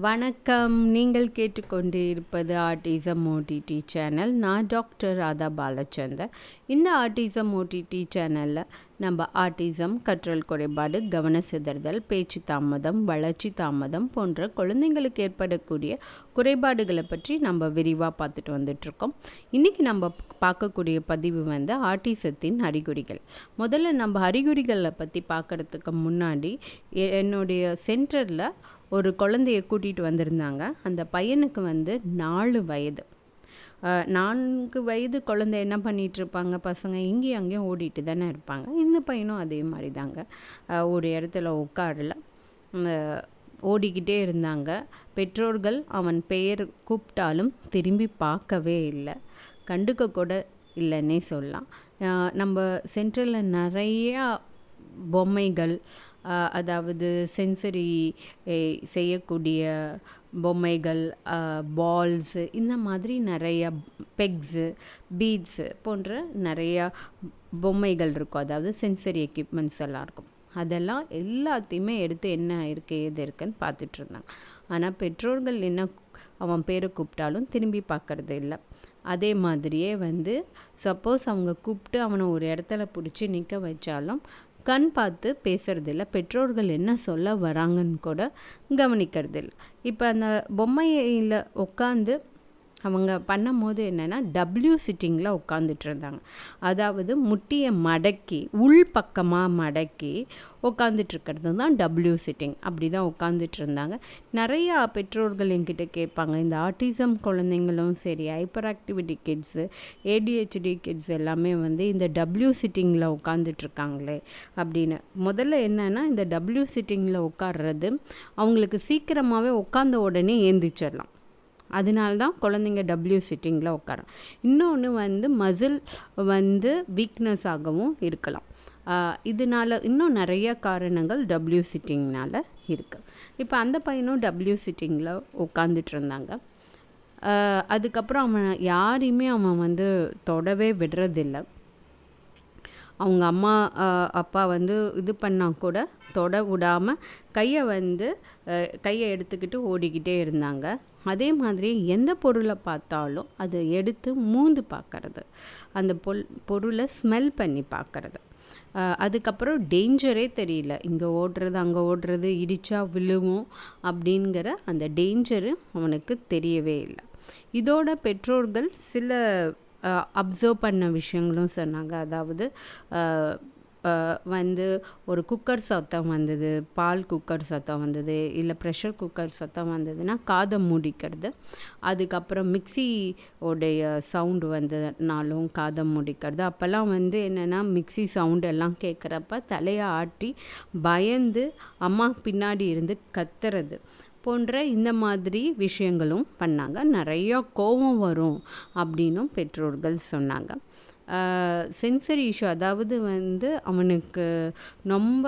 வணக்கம். நீங்கள் கேட்டுக்கொண்டு இருப்பது ஆர்டிசம் ஓடிடி சேனல் நான் டாக்டர் ராதா பாலச்சந்தர். இந்த ஆர்டிசம் ஓடிடி சேனலில் நம்ம ஆர்டிசம் கற்றல் குறைபாடு கவன சிதறுதல் பேச்சு தாமதம் வளர்ச்சி தாமதம் போன்ற குழந்தைங்களுக்கு ஏற்படக்கூடிய குறைபாடுகளை பற்றி நம்ம விரிவாக பார்த்துட்டு வந்துட்ருக்கோம் இன்றைக்கி நம்ம பார்க்கக்கூடிய பதிவு வந்து ஆர்டிசத்தின் அறிகுறிகள். முதல்ல நம்ம அறிகுறிகளை பற்றி பார்க்குறதுக்கு முன்னாடி என்னுடைய சென்டரில் ஒரு குழந்தைய கூட்டிகிட்டு வந்திருந்தாங்க. அந்த பையனுக்கு வந்து நாலு வயது. நான்கு வயது குழந்தை என்ன பண்ணிகிட்ருப்பாங்க பசங்க இங்கேயும் அங்கேயும் ஓடிட்டு தானே இருப்பாங்க. இந்த பையனும் அதே மாதிரி தாங்க ஒரு இடத்துல உட்காரல. ஓடிக்கிட்டே இருந்தாங்க. பெற்றோர்கள் அவன் பெயர் கூப்பிட்டாலும் திரும்பி பார்க்கவே இல்லை. கண்டுக்க கூட இல்லைன்னே சொல்லலாம். நம்ம சென்ட்ரலில் நிறையா பொம்மைகள் அதாவது சென்சரி செய்யக்கூடிய பொம்மைகள் பால்ஸு இந்த மாதிரி நிறைய பெக்ஸு பீட்ஸு போன்ற நிறையா பொம்மைகள் இருக்கும். அதாவது சென்சரி எக்யூப்மெண்ட்ஸ் எல்லாம் இருக்கும். அதெல்லாம் எல்லாத்தையுமே எடுத்து என்ன இருக்குது எது இருக்குன்னு பார்த்துட்டு இருந்தாங்க. ஆனால் பெற்றோர்கள் என்ன அவன் பேரை கூப்பிட்டாலும் திரும்பி பார்க்கறது இல்லை. அதே மாதிரியே வந்து சப்போஸ் அவங்க கூப்பிட்டு அவனை ஒரு இடத்துல பிடிச்சி நிற்க வச்சாலும் கண் பார்த்து பேசுறதில்ல. பெற்றோர்கள் என்ன சொல்ல வராங்கன்னு கூட கவனிக்கிறதில்ல. இப்போ அந்த பொம்மையில் உட்காந்து அவங்க பண்ணும்போது என்னென்னா டபிள்யூ சிட்டிங்கில் உட்காந்துட்டு இருந்தாங்க அதாவது முட்டியை மடக்கி உள் பக்கமாக மடக்கி உட்காந்துட்டு இருக்கிறது தான் டபிள்யூ சிட்டிங் அப்படி தான் உட்காந்துட்டு இருந்தாங்க நிறையா பெற்றோர்கள் என்கிட்ட கேட்பாங்க இந்த ஆட்டிசம் குழந்தைங்களும் சரி hyper activity kids ADHD kids எல்லாமே வந்து இந்த டபிள்யூ சிட்டிங்கில் உட்காந்துட்ருக்காங்களே அப்படின்னு. முதல்ல என்னென்னா இந்த டபிள்யூ சிட்டிங்கில் உட்கார்றது அவங்களுக்கு சீக்கிரமாகவே உட்காந்த உடனே ஏந்திச்சிடலாம். அதனால தான் குழந்தைங்க டபிள்யூ சிட்டிங்கில் உட்காரும் இன்னொன்று வந்து மசில் வந்து வீக்னஸ் ஆகவும் இருக்கலாம். இதனால் இதனால இன்னும் நிறைய காரணங்கள் டபிள்யூ சிட்டிங்னால் இருக்குது இப்போ அந்த பையனும் டபிள்யூ சிட்டிங்கில் உட்காந்துட்டு இருந்தாங்க. அதுக்கப்புறம் அவன் யாரையுமே அவன் வந்து தொடவே விடுறதில்லை. அவங்க அம்மா அப்பா வந்து இது பண்ணால் கூட தொட விடாமல் கையை வந்து கையை எடுத்துக்கிட்டு ஓடிக்கிட்டே இருந்தாங்க. அதே மாதிரி எந்த பொருளை பார்த்தாலும் அதை எடுத்து மூந்து பார்க்கறது. அந்த பொல் பொருளை ஸ்மெல் பண்ணி பார்க்கறது. அதுக்கப்புறம் டேஞ்சரே தெரியல. இங்கே ஓடுறது அங்கே ஓடுறது இடிச்சா விழுவும் அப்படிங்கிற அந்த டேஞ்சரு அவனுக்கு தெரியவே இல்லை. இதோட பெற்றோர்கள் சில அப்சர்வ் பண்ண விஷயங்களும் சொன்னாங்க. அதாவது வந்து ஒரு குக்கர் சத்தம் வந்தது பால் குக்கர் சத்தம் வந்தது இல்லை ப்ரெஷர் குக்கர் சத்தம் வந்ததுன்னா காதை மூடிக்கிறது. அதுக்கப்புறம் மிக்ஸி உடைய சவுண்டு வந்ததுனாலும் காதை மூடிக்கிறது. அப்போல்லாம் வந்து என்னென்னா மிக்ஸி சவுண்ட் எல்லாம் கேட்குறப்ப தலையை ஆட்டி பயந்து அம்மா பின்னாடி இருந்து கத்துறது போன்ற இந்த மாதிரி விஷயங்களும் பண்ணாங்க. நிறையா கோபம் வரும் அப்படின்னும் பெற்றோர்கள் சொன்னாங்க. சென்சரி இஷ்யூ அதாவது வந்து அவனுக்கு ரொம்ப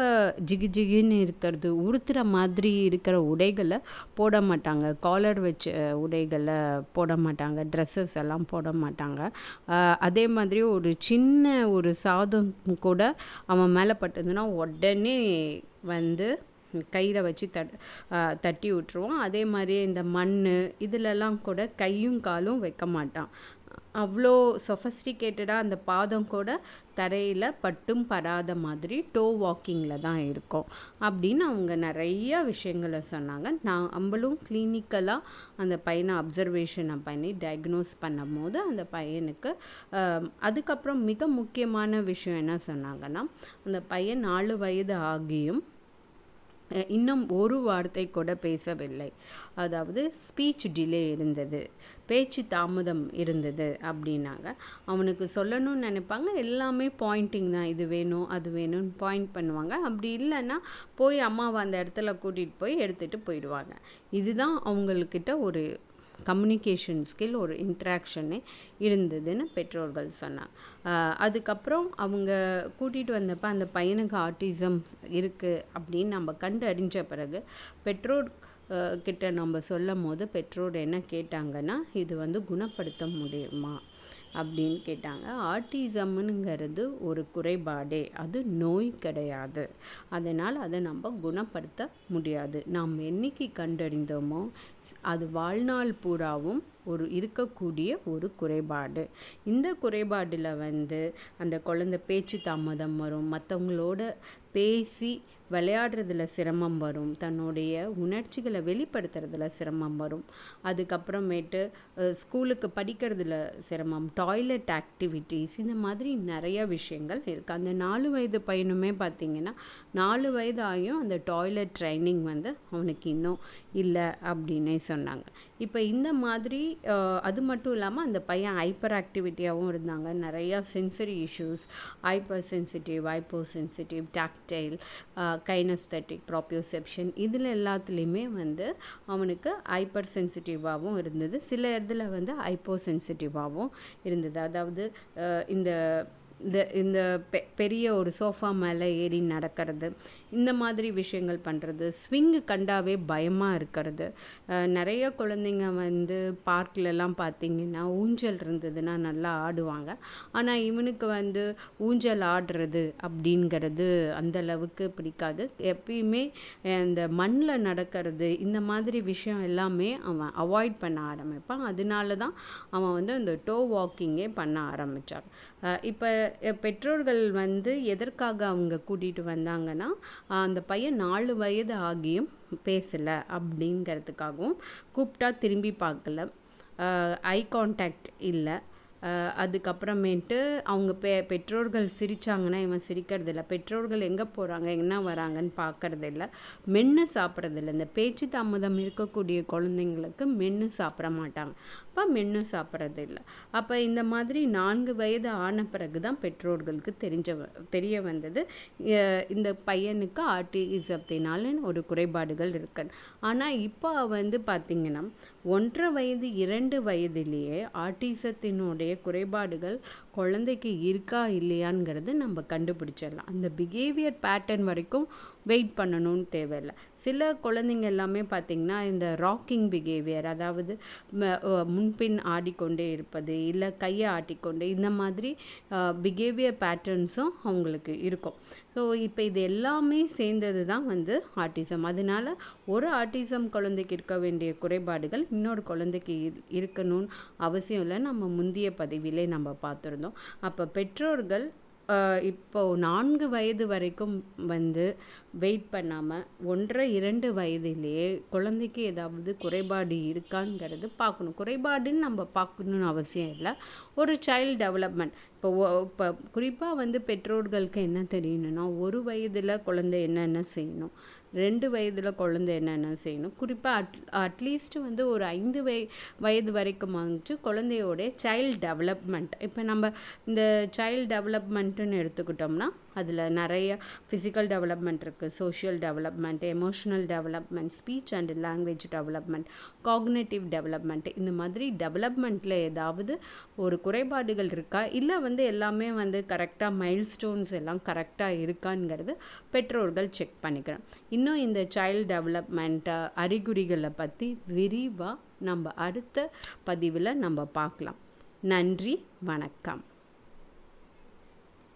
ஜிகு ஜிகுன்னு இருக்கிறது உடுத்துகிற மாதிரி இருக்கிற உடைகளை போட மாட்டாங்க. காலர் வச்ச உடைகளை போட மாட்டாங்க. ட்ரெஸ்ஸஸ் எல்லாம் போட மாட்டாங்க. அதே மாதிரி ஒரு சின்ன ஒரு சாதம் கூட அவன் மேலே பட்டதுன்னா உடனே வந்து கையில் வச்சு தட் தட்டி விட்டுருவோம் அதே மாதிரியே இந்த மண் இதிலெல்லாம் கூட கையும் காலும் வைக்க மாட்டான். அவ்வளோ சொஃபஸ்டிகேட்டடாக அந்த பாதம் கூட தரையில் பட்டும் படாத மாதிரி டோ வாக்கிங்கில் தான் இருக்கும். அப்படின்னு அவங்க நிறைய விஷயங்களை சொன்னாங்க. நான் நம்மளும் கிளினிக்கலாக அந்த பையனை அப்சர்வேஷனை பண்ணி டயக்னோஸ் பண்ணும் போது அந்த பையனுக்கு அதுக்கப்புறம் மிக முக்கியமான விஷயம் என்ன சொன்னாங்கன்னா அந்த பையன் நாலு வயது ஆகியும் இன்னும் ஒரு வார்த்தை கூட பேசவில்லை. அதாவது ஸ்பீச் டிலே இருந்தது. பேச்சு தாமதம் இருந்தது அப்படின்னாங்க. அவனுக்கு சொல்லணும்னு நினைப்பாங்க. எல்லாமே பாயிண்டிங் தான். இது வேணும் அது வேணும்னு பாயிண்ட் பண்ணுவாங்க. அப்படி இல்லைன்னா போய் அம்மாவை அந்த இடத்துல கூட்டிகிட்டு போய் எடுத்துகிட்டு போயிடுவாங்க. இதுதான் அவங்கக்கிட்ட ஒரு கம்யூனிகேஷன் ஸ்கில் ஒரு இன்ட்ராக்ஷனே இருந்ததுன்னு பெற்றோர்கள் சொன்னாங்க. அதுக்கப்புறம் அவங்க கூட்டிகிட்டு வந்தப்போ அந்த பையனுக்கு ஆட்டிசம் இருக்குது அப்படின்னு நம்ம கண்டு அறிஞ்ச பிறகு பெற்றோர் கிட்ட நம்ம சொல்லும் போது பெற்றோர் என்ன கேட்டாங்கன்னா இது வந்து குணப்படுத்த முடியுமா அப்படின்னு கேட்டாங்க. ஆட்டிசம்னுங்கிறது ஒரு குறைபாடே அது நோய் கிடையாது. அதனால் அதை நம்ம குணப்படுத்த முடியாது. நாம் என்னைக்கு கண்டறிந்தோமோ அது வாழ்நாள் பூராவும் ஒரு இருக்கக்கூடிய ஒரு குறைபாடு. இந்த குறைபாடில் வந்து அந்த குழந்தை பேச்சு தாமதம் வரும். மற்றவங்களோட பேசி விளையாடுறதுல சிரமம் வரும். தன்னுடைய உணர்ச்சிகளை வெளிப்படுத்துறதுல சிரமம் வரும். அதுக்கப்புறமேட்டு ஸ்கூலுக்கு படிக்கிறதுல சிரமம். டாய்லெட் ஆக்டிவிட்டீஸ் இந்த மாதிரி நிறைய விஷயங்கள் இருக்குது அந்த நாலு வயது பையனுமே பார்த்திங்கன்னா நாலு வயது ஆகியும் அந்த டாய்லெட் ட்ரைனிங் வந்து அவனுக்கு இன்னும் இல்லை அப்படின்னே சொன்னாங்க. இப்போ இந்த மாதிரி அது மட்டும் இல்லாமல் அந்த பையன் ஹைப்பர் ஆக்டிவிட்டியாகவும் இருந்தாங்க. நிறையா sensory issues hyper sensitive hypo sensitive tactile kinesthetic proprioception இதில் எல்லாத்துலேயுமே வந்து அவனுக்கு ஹைப்பர் சென்சிட்டிவாகவும் இருந்தது. சில இடத்துல வந்து ஹைப்போ சென்சிட்டிவாகவும் இருந்தது. அதாவது இந்த இந்த இந்த பெ பெரிய ஒரு சோஃபா மேலே ஏறி நடக்கிறது. இந்த மாதிரி விஷயங்கள் பண்ணுறது ஸ்விங்கு கண்டாவே பயமாக இருக்கிறது. நிறைய குழந்தைங்க வந்து பார்க்லலாம் பார்த்திங்கன்னா ஊஞ்சல் இருந்ததுன்னா நல்லா ஆடுவாங்க. ஆனால் இவனுக்கு வந்து ஊஞ்சல் ஆடுறது அப்படிங்கிறது அந்தளவுக்கு பிடிக்காது. எப்பயுமே இந்த மண்ணில் நடக்கிறது இந்த மாதிரி விஷயம் எல்லாமே அவன் அவாய்ட் பண்ண ஆரம்பிப்பான். அதனால தான் அவன் வந்து அந்த டோ வாக்கிங்கே பண்ண ஆரம்பித்தான் இப்போ பெற்றோர்கள் வந்து எதற்காக அவங்க கூட்டிகிட்டு வந்தாங்கன்னா அந்த பையன் நாலு வயது ஆகியும் பேசலை அப்படிங்கிறதுக்காகவும் கூப்பிட்டா திரும்பி பார்க்கல. ஐ காண்டாக்ட் இல்லை. அதுக்கப்புறமேட்டு அவங்க பெ பெற்றோர்கள் சிரித்தாங்கன்னா இவன் சிரிக்கிறதில்ல. பெற்றோர்கள் எங்கே போகிறாங்க என்ன வராங்கன்னு பார்க்கறதில்ல மென்று சாப்பிட்றதில்ல. இந்த பேச்சு தாமதம் இருக்கக்கூடிய குழந்தைங்களுக்கு மென்று சாப்பிட மாட்டாங்க. அப்போ மென்று சாப்பிட்றதில்ல. அப்போ இந்த மாதிரி நான்கு வயது ஆன பிறகு தான் பெற்றோர்களுக்கு தெரிஞ்ச தெரிய வந்தது. இந்த பையனுக்கு ஆர்டிசத்தினால ஒரு குறைபாடுகள் இருக்கு. ஆனால் இப்போ வந்து பார்த்திங்கன்னா ஒன்றரை வயது இரண்டு வயதிலேயே ஆர்டிசத்தினுடைய குறைபாடுகள் குழந்தைக்கு இருக்கா இல்லையாங்கிறது நம்ம கண்டுபிடிச்சிடலாம். அந்த பிஹேவியர் பேட்டர்ன் வரைக்கும் வெயிட் பண்ணணும்னு தேவையில்லை. சில குழந்தைங்க எல்லாமே பார்த்திங்கன்னா இந்த ராக்கிங் பிஹேவியர் அதாவது முன்பின் ஆடிக்கொண்டே இருப்பது இல்லை கையை ஆட்டிக்கொண்டு இந்த மாதிரி பிஹேவியர் பேட்டர்ன்ஸும் அவங்களுக்கு இருக்கும். ஸோ இப்போ இது எல்லாமே சேர்ந்தது தான் வந்து ஆட்டிசம் அதனால ஒரு ஆட்டிசம் குழந்தைக்கு இருக்க வேண்டிய குறைபாடுகள் இன்னொரு குழந்தைக்கு இருக்கணும்னு அவசியம் இல்லை. நம்ம முந்தைய பதிவிலே நம்ம பார்த்துருந்தோம். அப்போ பெற்றோர்கள் இப்போ நான்கு வயது வரைக்கும் வந்து வெயிட் பண்ணாமல் ஒன்றரை இரண்டு வயதிலேயே குழந்தைக்கு ஏதாவது குறைபாடு இருக்காங்கிறது பார்க்கணும். குறைபாடுன்னு நம்ம பார்க்கணுன்னு அவசியம் இல்லை. ஒரு சைல்டு டெவலப்மெண்ட் இப்போ இப்போ குறிப்பாக வந்து பெற்றோர்களுக்கு என்ன தெரியணும்னா ஒரு வயதில் குழந்தை என்னென்ன செய்யணும்? ரெண்டு வயதில் குழந்தை என்னென்ன செய்யணும்? குறிப்பாக அட் அட்லீஸ்ட் வந்து ஒரு ஐந்து வய வயது வரைக்கும் வந்துட்டு குழந்தையோடைய சைல்டு டெவலப்மெண்ட் இப்போ நம்ம இந்த சைல்டு டெவலப்மெண்ட்டுன்னு எடுத்துக்கிட்டோம்னா அதில் நிறைய ஃபிசிக்கல் டெவலப்மெண்ட் இருக்குது social development emotional development speech and language development cognitive development இந்த மாதிரி டெவலப்மெண்ட்டில் ஏதாவது ஒரு குறைபாடுகள் இருக்கா? இல்லை வந்து எல்லாமே வந்து கரெக்டாக மைல் ஸ்டோன்ஸ் எல்லாம் கரெக்டாக இருக்காங்கிறது பெற்றோர்கள் செக் பண்ணிக்கிறோம். இன்னும் இந்த சைல்டு டெவலப்மெண்ட் அறிகுறிகளை பற்றி விரிவாக நம்ம அடுத்த பதிவில் நம்ம பார்க்கலாம். நன்றி வணக்கம்.